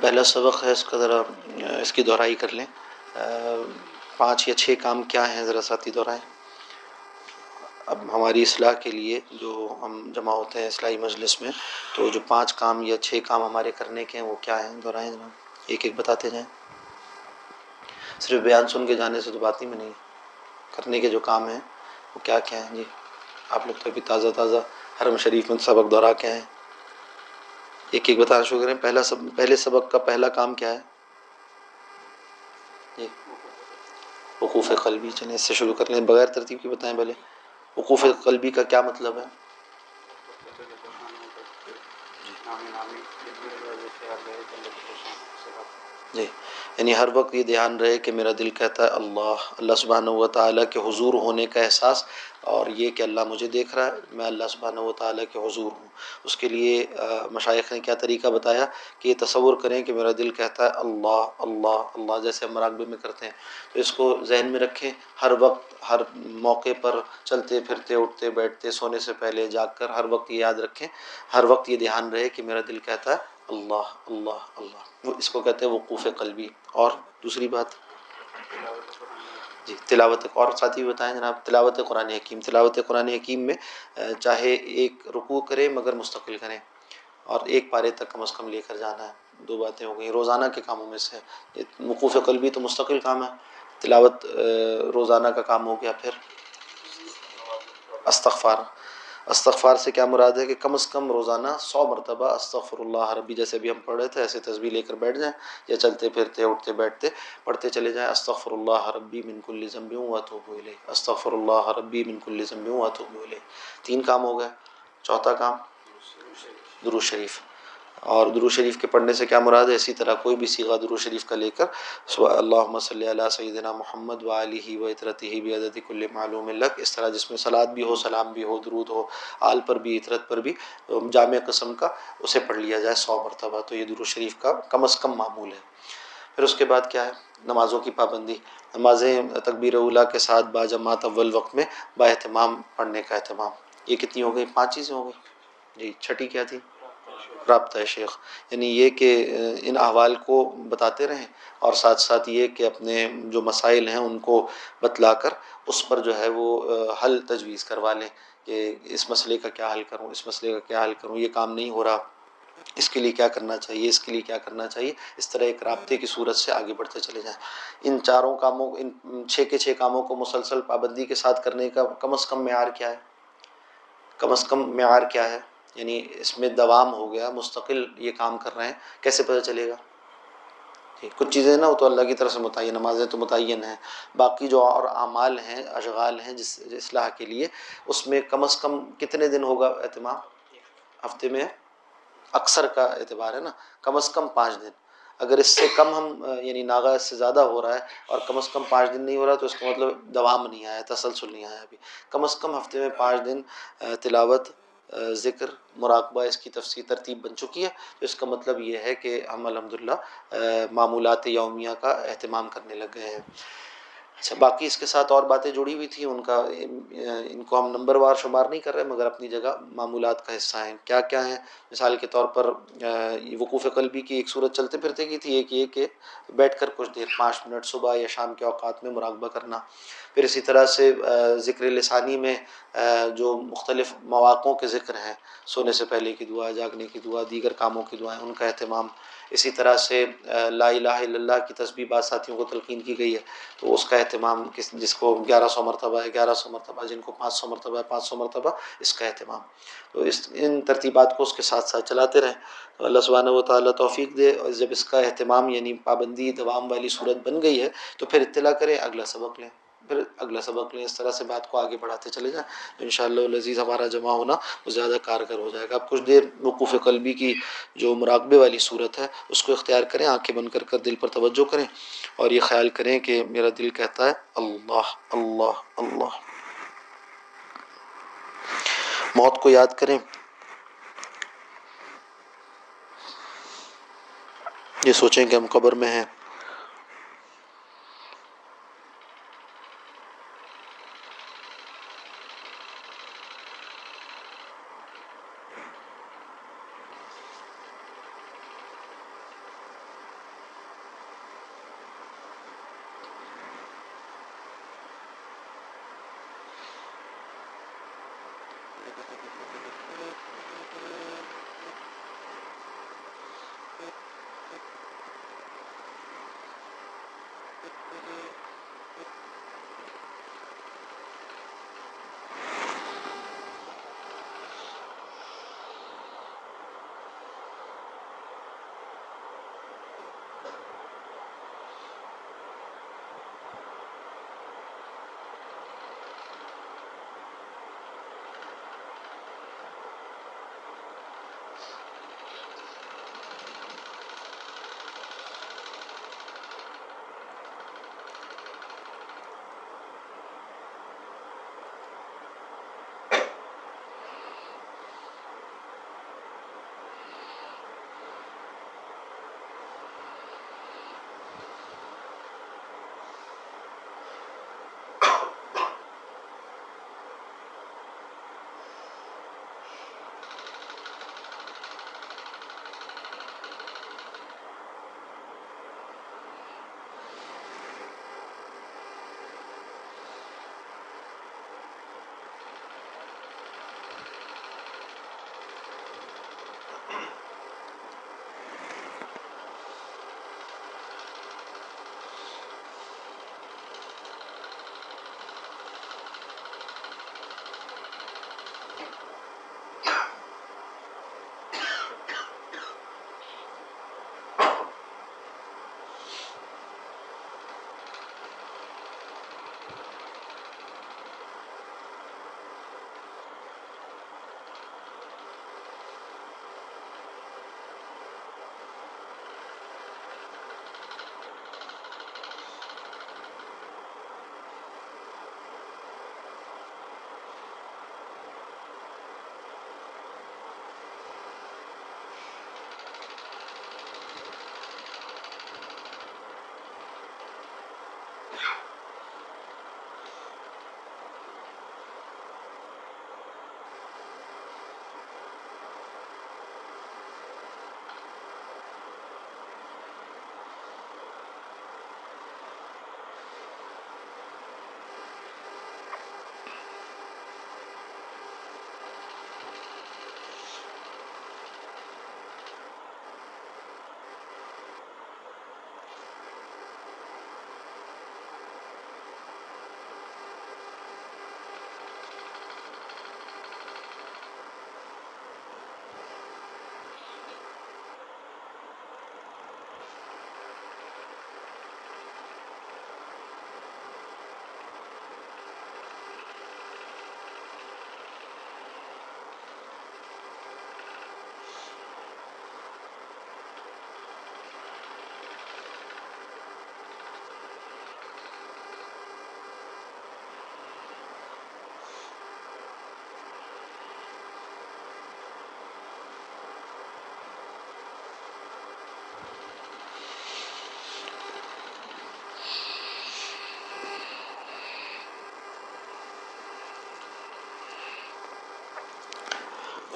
Speaker 1: پہلا سبق ہے اس کا ذرا، اس کی دہرائی کر لیں۔ پانچ یا چھ کام کیا ہیں ذرا ساتھی دہرائیں اب ہماری اصلاح کے لیے جو ہم جمع ہوتے ہیں اصلاحی مجلس میں، تو جو پانچ کام یا چھ کام ہمارے کرنے کے ہیں، وہ کیا ہیں؟ دہرائیں جناب ایک ایک بتاتے جائیں۔ صرف بیان سن کے جانے سے تو بات ہی میں نہیں۔ کرنے کے جو کام ہیں، وہ کیا کیا ہیں؟ جی آپ لوگ تو ابھی تازہ تازہ حرم شریف میں سبق دہرا کے ہیں۔ ایک ایک بتانا شروع کریں، پہلا سب پہلے سبق کا پہلا کام کیا ہے؟ جی۔ وقوف قلبی، چلیں اس سے شروع کر لیں۔ بغیر ترتیب کی بتائیں بھلے وقوف قلبی کا کیا مطلب ہے؟ جی۔ یعنی ہر وقت یہ دھیان رہے کہ میرا دل کہتا ہے اللہ اللہ سبحانہ و تعالیٰ کے حضور ہونے کا احساس اور یہ کہ اللہ مجھے دیکھ رہا ہے، میں اللہ سبحانہ و تعالیٰ کے حضور ہوں۔ اس کے لیے مشائق نے کیا طریقہ بتایا کہ یہ تصور کریں کہ میرا دل کہتا ہے اللہ اللہ اللہ جیسے ہم مراقبے میں کرتے ہیں۔ تو اس کو ذہن میں رکھیں، ہر وقت، ہر موقع پر چلتے، پھرتے، اٹھتے، بیٹھتے، سونے سے پہلے جاگ کر ہر وقت یہ یاد رکھیں۔ ہر وقت یہ دھیان رہے کہ میرا دل کہتا ہے اللہ اللہ اللہ۔ وہ اس کو کہتے ہیں وقوف قلبی۔ اور دوسری بات؟ جی تلاوت اور ساتھی بھی بتائیں جناب۔ تلاوت قرآن حکیم۔ تلاوت قرآن حکیم میں چاہے ایک رکوع کرے مگر مستقل کریں اور ایک پارے تک کم از کم لے کر جانا ہے۔ دو باتیں ہو گئیں۔ روزانہ کے کاموں میں سے۔ وقوف قلبی تو مستقل کام ہے۔ تلاوت روزانہ کا کام ہو گیا پھر۔ استغفار۔ استغفار سے کیا مراد ہے کہ کم از کم روزانہ سو مرتبہ استغفر اللہ ربی جیسے بھی ہم پڑھ رہے تھے، ایسے تصویر لے کر بیٹھ جائیں یا چلتے پھرتے، اٹھتے بیٹھتے، پڑھتے چلے جائیں، استغفر اللہ ربی من کل ذنب و اتوب الیہ، استغفر اللہ ربی من کل ذنب و اتوب الیہ۔ تین کام ہو گئے، چوتھا کام درو شریف۔ اور درو شریف کے پڑھنے سے کیا مراد ہے؟ اسی طرح کوئی بھی سیغہ درو شریف کا لے کر اللہ صلی اللہ سیدنا محمد و علیہ و اطرت ہی بھی عدد کل معلوم لک، اس طرح جس میں سلاد بھی ہو، سلام بھی ہو، درود ہو، آل پر بھی اطرت پر بھی، جامع قسم کا اسے پڑھ لیا جائے سو مرتبہ، تو یہ درو شریف کا کم از کم معمول ہے۔ پھر اس کے بعد کیا ہے؟ نمازوں کی پابندی۔ نمازیں تکبیر اولا کے ساتھ با جماعت اول وقت میں با اہتمام پڑھنے کا اہتمام۔ یہ کتنی ہو گئی؟ پانچ چیزیں ہو گئی۔ جی چھٹی کیا تھی؟ رابطہ شیخ۔ یعنی یہ کہ ان احوال کو بتاتے رہیں اور ساتھ ساتھ یہ کہ اپنے جو مسائل ہیں ان کو بتلا کر اس پر جو ہے وہ حل تجویز کروا لیں کہ اس مسئلے کا کیا حل کروں، اس مسئلے کا کیا حل کروں، یہ کام نہیں ہو رہا۔ اس کے لیے کیا کرنا چاہیے، اس کے لیے کیا کرنا چاہیے، اس طرح ایک رابطے کی صورت سے آگے بڑھتے چلے جائیں۔ ان چاروں کاموں، ان چھ کے چھ کاموں کو مسلسل پابندی کے ساتھ کرنے کا کم از کم معیار کیا ہے؟ کم از کم معیار کیا ہے؟ یعنی اس میں دوام ہو گیا، مستقل یہ کام کر رہے ہیں، کیسے پتہ چلے گا؟ جی کچھ چیزیں نا، وہ تو اللہ کی طرف سے متعین، نمازیں تو متعین ہیں، باقی جو اور اعمال ہیں، اشغال ہیں جس اصلاح کے لیے، اس میں کم از کم کتنے دن ہوگا اہتمام ہفتے میں اکثر کا اعتبار ہے نا، کم از کم پانچ دن۔ اگر اس سے کم ہم یعنی ناغا اس سے زیادہ ہو رہا ہے اور کم از کم پانچ دن نہیں ہو رہا، تو اس کا مطلب دوام نہیں آیا، تسلسل نہیں آیا ابھی۔ کم از کم ہفتے میں پانچ دن تلاوت ذکر، مراقبہ اس کی تفصیل ترتیب بن چکی ہے، تو اس کا مطلب یہ ہے کہ ہم الحمد للہ معمولات یومیہ کا اہتمام کرنے لگ گئے ہیں۔ اچھا باقی اس کے ساتھ اور باتیں جڑی ہوئی تھیں، ان کا، ان کو ہم نمبر وار شمار نہیں کر رہے، مگر اپنی جگہ معمولات کا حصہ ہیں۔ کیا کیا ہیں؟ مثال کے طور پر وقوف قلبی کی ایک صورت چلتے پھرتے کی تھی، ایک یہ کہ بیٹھ کر کچھ دیر، پانچ منٹ صبح یا شام کے اوقات میں مراقبہ کرنا۔ پھر اسی طرح سے ذکر لسانی میں جو مختلف مواقعوں کے ذکر ہیں، سونے سے پہلے کی دعا، جاگنے کی دعا، دیگر کاموں کی دعائیں، ان کا اہتمام اسی طرح سے لا الہ الا اللہ کی تسبیح بعض ساتھیوں کو تلقین کی گئی ہے۔ تو اس کا اہتمام کس، جس کو گیارہ سو مرتبہ ہے، گیارہ سو مرتبہ، جن کو پانچ سو مرتبہ ہے، پانچ سو مرتبہ، اس کا اہتمام۔ تو اس، ان ترتیبات کو اس کے ساتھ ساتھ چلاتے رہیں۔ تو اللہ سبحانہ و تعالیٰ توفیق دے۔ اور جب اس کا اہتمام یعنی پابندی، دوام والی صورت بن گئی ہے، تو پھر اطلاع کریں، اگلا سبق لیں۔ پھر اگلا سبق لیں، اس طرح سے بات کو آگے بڑھاتے چلے جائیں۔ تو ان شاء اللہ لذیذ ہمارا جمع ہونا، وہ زیادہ کارگر ہو جائے گا۔ اب کچھ دیر وقوف قلبی کی جو مراقبے والی صورت ہے، اس کو اختیار کریں، آنکھیں بند کر کر دل پر توجہ کریں اور یہ خیال کریں کہ میرا دل کہتا ہے، اللہ اللہ اللہ۔ موت کو یاد کریں۔ یہ سوچیں کہ ہم قبر میں ہیں۔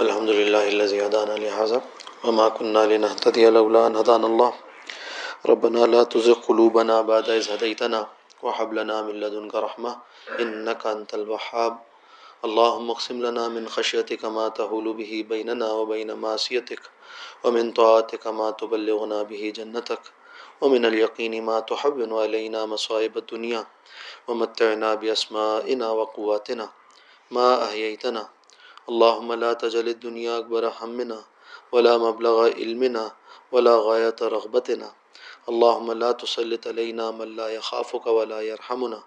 Speaker 1: الحمد لله الذي هدانا لهذا وما كنا لنهتدي لولا أن هدانا الله. ربنا لا تزغ قلوبنا بعد إذ هديتنا وهب لنا من لدنك رحمة إنك أنت الوهاب. اللهم اقسم لنا من خشيتك ما تهول به بيننا وبين معصيتك ومن طاعتك ما تبلغنا به جنتك ومن اليقين ما تحبن علينا مصائب الدنيا ومتعنا بأسمائنا وقواتنا ما أحييتنا اللهم لا تجل الدنيا أكبر همنا ولا مبلغ علمنا ولا غاية رغبتنا. اللهم لا تسلط علينا من لا يخافك ولا يرحمنا.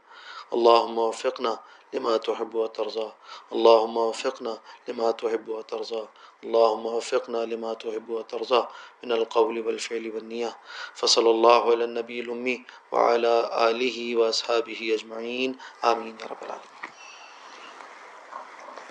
Speaker 1: اللهم وفقنا لما تحب وترضى. اللهم وفقنا لما تحب وترضى. اللهم وفقنا لما تحب وترضى. من القول والفعل والنية. فصلى الله على النبي الأمي وعلى آله وأصحابه أجمعين. آمين يا رب العالمين.